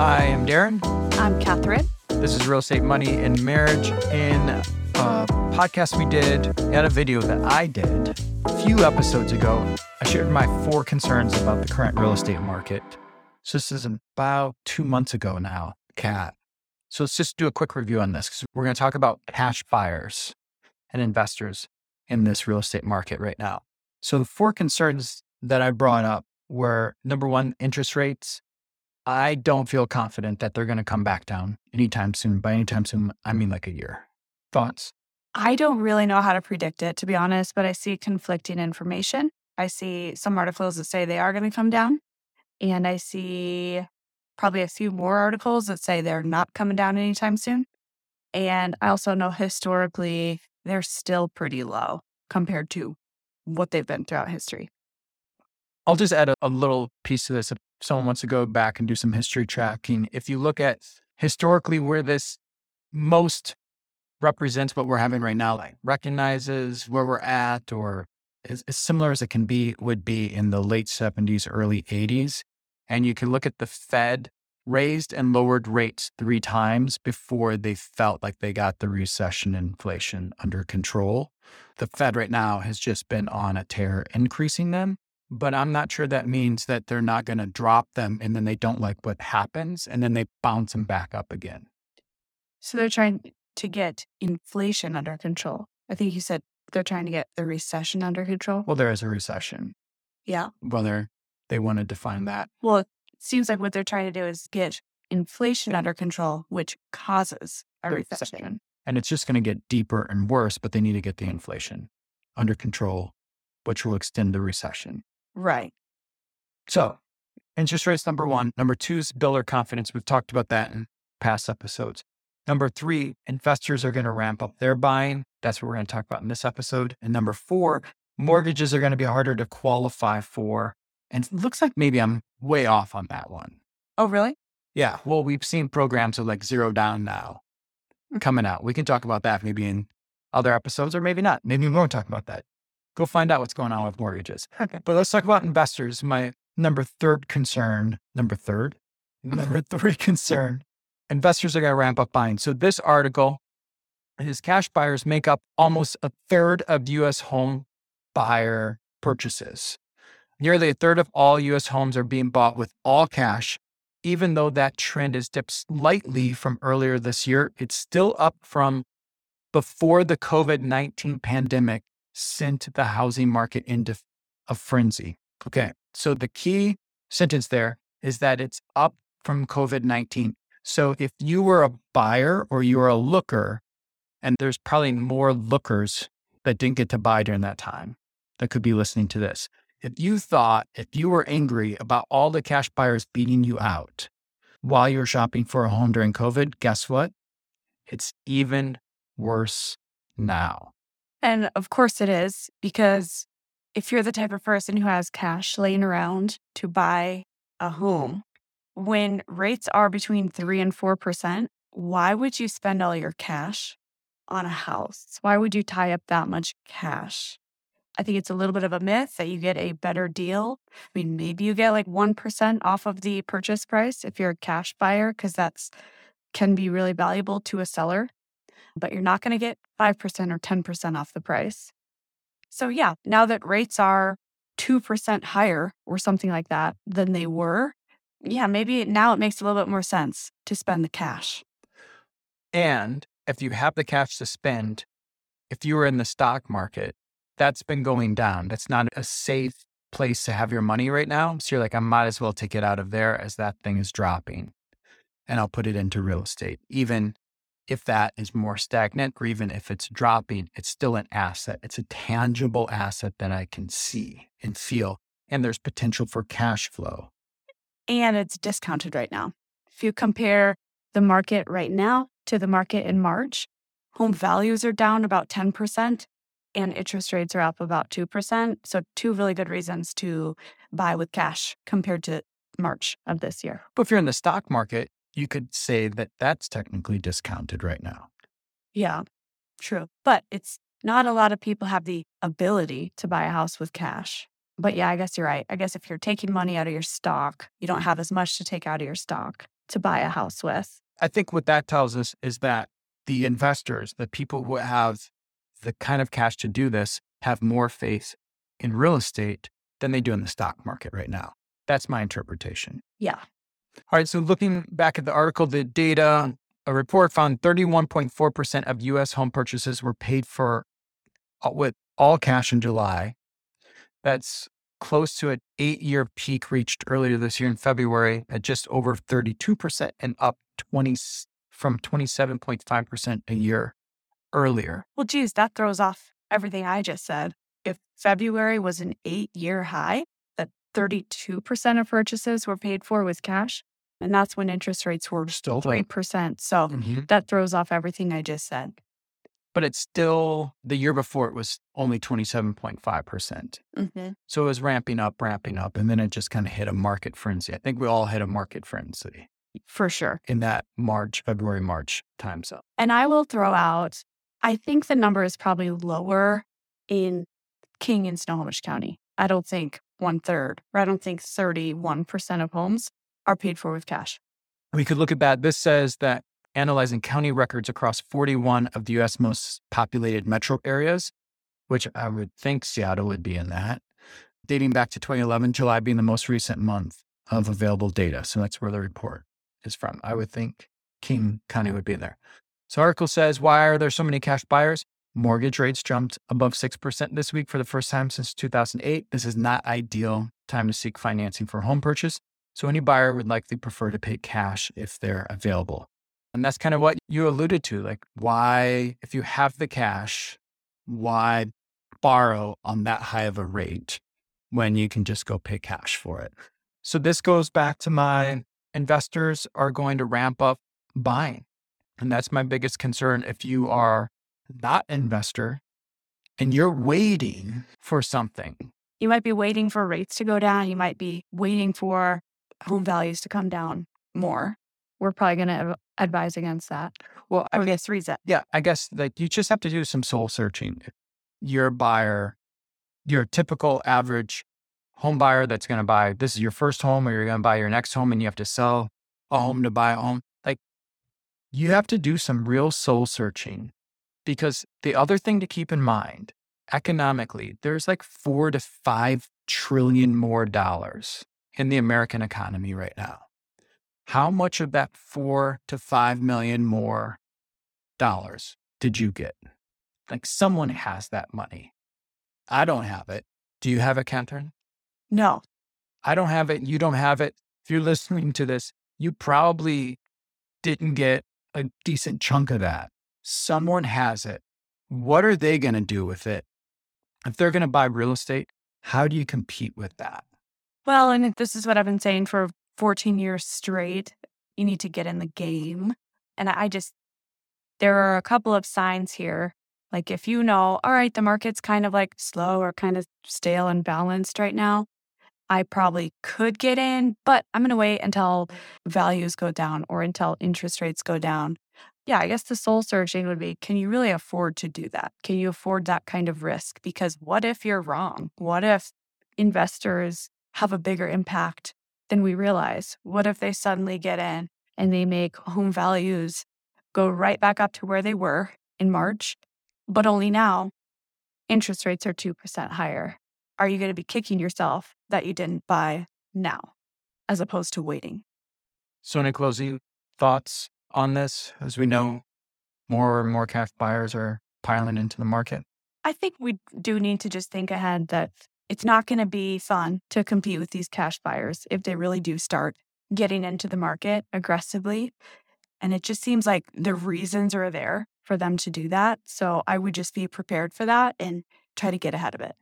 I am Darren. I'm Catherine. This is Real Estate Money and Marriage. In a podcast we did and a video that I did a few episodes ago, I shared my four concerns about the current real estate market. So this is about two months ago now, Cat. So let's just do a quick review on this because we're going to talk about cash buyers and investors in this real estate market right now. So the four concerns that I brought up were number one, interest rates. I don't feel confident that they're going to come back down anytime soon. By anytime soon, I mean like a year. Thoughts? I don't really know how to predict it, to be honest, but I see conflicting information. I see some articles that say they are going to come down, and I see probably a few more articles that say they're not coming down anytime soon. And I also know historically they're still pretty low compared to what they've been throughout history. I'll just add a, a little piece to this. If someone wants to go back and do some history tracking, if you look at historically where this most represents what we're having right now, like recognizes where we're at or as, as similar as it can be, would be in the late 70s, early 80s. And you can look at the Fed raised and lowered rates three times before they felt like they got the recession inflation under control. The Fed right now has just been on a tear increasing them, but I'm not sure that means that they're not going to drop them and then they don't like what happens and then they bounce them back up again. So they're trying to get inflation under control. I think you said they're trying to get the recession under control. Well, there is a recession, Yeah. whether they want to define that. Well, it seems like what they're trying to do is get inflation under control, which causes a recession. recession. And it's just going to get deeper and worse, but they need to get the inflation under control, which will extend the recession. Right. So, interest rates, number mm-hmm. one. Number two is builder confidence. We've talked about that in past episodes. Number three, investors are going to ramp up their buying. That's what we're going to talk about in this episode. And number four, mortgages are going to be harder to qualify for. And it looks like maybe I'm way off on that one. Oh, really? Yeah. Well, we've seen programs of like zero down now mm-hmm. coming out. We can talk about that maybe in other episodes or maybe not. Maybe we won't talk about that. Go find out what's going on with mortgages. Okay. But let's talk about investors. My number third concern, number third, number three concern investors are going to ramp up buying. So this article is cash buyers make up almost a third of US home buyer purchases. Nearly a third of all US homes are being bought with all cash. Even though that trend has dipped slightly from earlier this year, it's still up from before the COVID 19 pandemic sent the housing market into a frenzy. Okay. So the key sentence there is that it's up from COVID 19. So if you were a buyer or you were a looker, and there's probably more lookers that didn't get to buy during that time that could be listening to this. If you thought, if you were angry about all the cash buyers beating you out while you're shopping for a home during COVID, guess what? It's even worse now. And of course it is, because if you're the type of person who has cash laying around to buy a home, when rates are between three and 4%, why would you spend all your cash on a house? Why would you tie up that much cash? I think it's a little bit of a myth that you get a better deal. I mean, maybe you get like 1% off of the purchase price if you're a cash buyer, because that's can be really valuable to a seller, but you're not going to get 5% or 10% off the price. So, yeah, now that rates are 2% higher or something like that than they mm-hmm. were, yeah, maybe now it makes a little bit more sense to spend the cash. And if you have the cash to spend, if you were in the stock market, that's been going down. That's not a safe place to have your money right now. So you're like, I might as well take it out of there as that thing is dropping and I'll put it into real estate. Even if that is more stagnant or even if it's dropping, it's still an asset. It's a tangible asset that I can see and feel. And there's potential for cash flow. And it's discounted right now. If you compare the market right now to the market in March, home values are down about 10% and interest rates are up about 2%. So, two really good reasons to buy with cash compared to March of this year. But if you're in the stock market, you could say that that's technically discounted right now. Yeah, true. But it's not a lot of people have the ability to buy a house with cash. But yeah, I guess you're right. I guess if you're taking money out of your stock, you don't have as much to take out of your stock. to buy a house with. I think what that tells us is that the investors, the people who have the kind of cash to do this, have more faith in real estate than they do in the stock market right now. That's my interpretation. Yeah. All right. So looking back at the article, the data, a report found 31.4% of US home purchases were paid for uh, with all cash in July. That's close to an eight year peak reached earlier this year in February at just over 32% and up 20 from 27.5% a year earlier. Well, geez, that throws off everything I just said. If February was an eight year high, 32% of purchases were paid for with cash, and that's when interest rates were Still 3%. So Mhm. that throws off everything I just said. But it's still the year before it was only 27.5%. Mm-hmm. So it was ramping up, ramping up, and then it just kind of hit a market frenzy. I think we all hit a market frenzy For sure. in that March, February, March time zone. And I will throw out, I think the number is probably lower in King and Snohomish County. I don't think one third, or I don't think 31% of homes are paid for with cash. We could look at that. This says that analyzing county records across 41 of the US most populated metro areas, which I would think Seattle would be in that, dating back to 2011, July being the most recent month of available data. So that's where the report is from. I would think King County would be there. So article says, why are there so many cash buyers? Mortgage rates jumped above 6% this week for the first time since 2008. This is not ideal time to seek financing for a home purchase. So any buyer would likely prefer to pay cash if they're available. And that's kind of what you alluded to. Like, why, if you have the cash, why borrow on that high of a rate when you can just go pay cash for it? So this goes back to my investors are going to ramp up buying. And that's my biggest concern. If you are not an investor and you're waiting for something, You might be waiting for rates to go down. You might be waiting for home values to come down more. We're probably going to advise against that. well, I guess reason. yeah, I guess like you just have to do some soul searching. You're buyer, your typical average home buyer that's going to buy this is your first home or you're going to buy your next home and you have to sell a home to buy a home. Like you have to do some real soul searching because the other thing to keep in mind economically, there's like four to five trillion more dollars in the American economy right now. How much of that four to five million more dollars did you get? Like someone has that money. I don't have it. Do you have it, Catherine? No. I don't have it. You don't have it. If you're listening to this, you probably didn't get a decent chunk of that. Someone has it. What are they going to do with it? If they're going to buy real estate, how do you compete with that? Well, and this is what I've been saying for 14 years straight. You need to get in the game. And I just, there are a couple of signs here. Like if you know, all right, the market's kind of like slow or kind of stale and balanced right now, I probably could get in, but I'm going to wait until values go down or until interest rates go down. Yeah, I guess the soul searching would be can you really afford to do that? Can you afford that kind of risk? Because what if you're wrong? What if investors have a bigger impact than we realize? What if they suddenly get in and they make home values go right back up to where they were in March, but only now interest rates are 2% higher? Are you going to be kicking yourself that you didn't buy now as opposed to waiting? So, closing thoughts on this? As we know, more and more cash buyers are piling into the market. I think we do need to just think ahead that it's not going to be fun to compete with these cash buyers if they really do start getting into the market aggressively. And it just seems like the reasons are there for them to do that. So I would just be prepared for that and try to get ahead of it.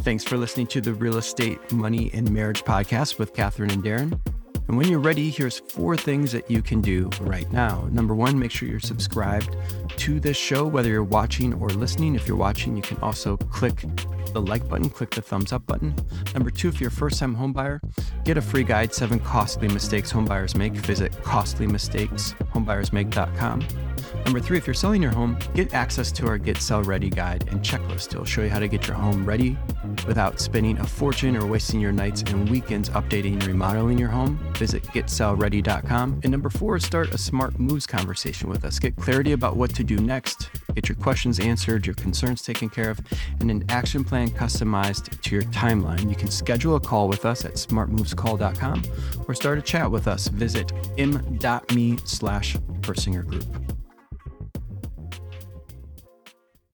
Thanks for listening to the Real Estate Money and Marriage podcast with Catherine and Darren. And when you're ready, here's four things that you can do right now. Number one, make sure you're subscribed to this show, whether you're watching or listening. If you're watching, you can also click the like button, click the thumbs up button. Number two, if you're a first time homebuyer, get a free guide Seven Costly Mistakes Homebuyers Make. Visit costlymistakeshomebuyersmake.com. Number three, if you're selling your home, get access to our Get Sell Ready guide and checklist. It'll show you how to get your home ready without spending a fortune or wasting your nights and weekends updating and remodeling your home. Visit getsellready.com. And number four, start a smart moves conversation with us. Get clarity about what to do next, get your questions answered, your concerns taken care of, and an action plan customized to your timeline. You can schedule a call with us at smartmovescall.com or start a chat with us. Visit m.me slash Persinger Group.